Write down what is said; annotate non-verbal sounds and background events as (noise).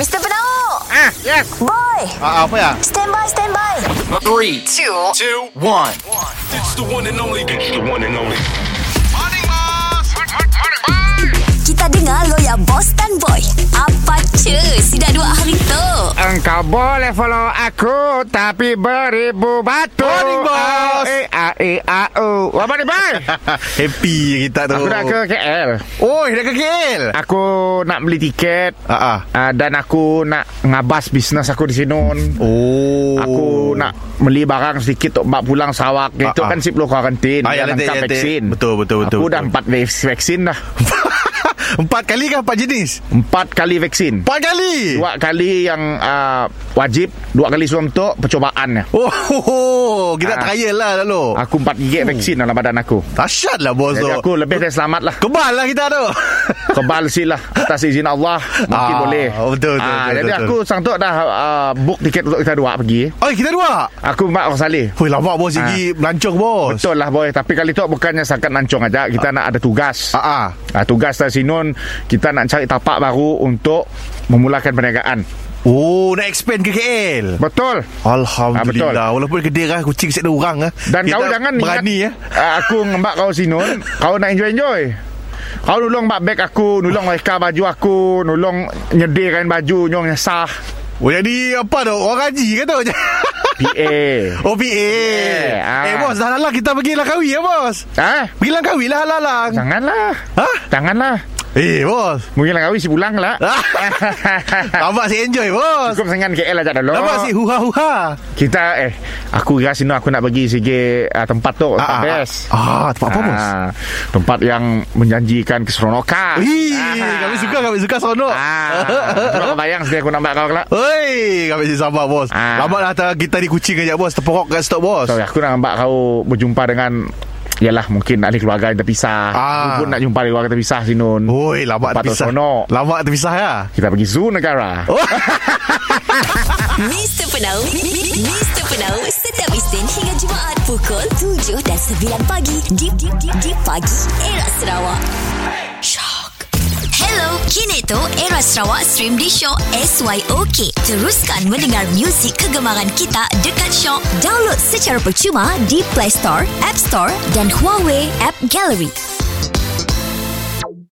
Mr. Penau Ah, yes. Boy Ah, apa ya? Stand by, stand by Three, two, two, one. It's the one and only. It's the one and only. Kita dengar lo ya Boss dan Boy Apa cu Si dah dua hari tu Engkau boleh follow aku Tapi beribu batu Morning, boss. A, E, A, E, A, U Apa ni, bye? (laughs) Happy kita tu. Aku dah ke KL Oh dah ke KL Aku nak beli tiket. Ah, ah. uh, Dan aku nak ngabas bisnes aku di sini Oh. Aku nak beli barang sedikit Untuk mbak pulang Sarawak Itu kan sip lo karantin Ah, ya, lengkap nanti. vaksin. Betul, betul, betul, Aku betul. dah empat vas- vaksin dah (laughs) Empat kali ke empat jenis? Empat kali vaksin. Empat kali? Dua kali yang uh, wajib Dua kali suntuk Percobaannya Oh, oh, (laughs) oh. Kita Ah. trial lah lalu Aku empat gigit vaksin dalam badan aku. Dahsyat lah bos Jadi aku lebih dari selamat lah. Kebal lah kita tu. (laughs) Kebal sih lah Atas izin Allah. Mungkin Ah, boleh. betul, betul, Ah, betul, Jadi betul. aku sangtuk dah uh, Book tiket untuk kita dua pergi. Oh kita dua? Aku Mak Orang Saleh Hui lama bos Ah. Lagi melancong bos Betul lah boy. Tapi kali tu bukannya Sakat nancong aja. Kita nak ada tugas. Ah, ah. Ah, Tugas dari Sinun Kita nak cari tapak baru Untuk Memulakan perniagaan. Oh nak expand ke KL Betul. Alhamdulillah. Ah, betul. Walaupun kedai lah Kucing set ada orang lah Dan Kita kau jangan Berani ya ah, Aku ngembak kau Sinun Kau nak enjoy-enjoy. Kau nulung bak beg aku Nulung reka baju aku Nulung nyediakan baju Nyong nyesah Oh jadi apa tu? Orang haji ke tu? PA (laughs) Oh PA ah. Eh bos dah lalang Kita pergi Langkawi ya bos. Ah, Pergi Langkawi lah lalang Janganlah. Hah? Janganlah Eh bos Mungkin lah si pulang lah (laughs) Nampak si enjoy bos Cukup sangat KL aja dulu Nampak si huha-huha Kita eh Aku kira sini aku nak pergi segi uh, tempat tu Tempat Ah, ah, best ah. Ah, tempat apa, bos? Tempat yang menjanjikan keseronokan Ih, Ah. kami suka kami suka seronok. Ah, Kau bayang sedia aku nampak kau kelak Oi, kami si sabar bos. Ah. Lama tak- kita di kucing aja bos, terperok kat stok bos. So aku nak nampak kau berjumpa dengan Yalah mungkin ahli keluarga yang terpisah Ah. Aku pun nak jumpa ahli keluarga terpisah Sinun Oi, lama Tempat tu terpisah. Lama terpisah ya. Kita pergi zoo negara Oh. (laughs) Mr. Penau Mr. Penau Setiap Isnin hingga Jumaat Pukul 7 dan 9 pagi Di, di, di, di pagi Era Sarawak Shock Kini tu Era Sarawak stream di Shock SYOK. Teruskan mendengar muzik kegemaran kita dekat Shock. Download secara percuma di Play Store, App Store dan Huawei App Gallery.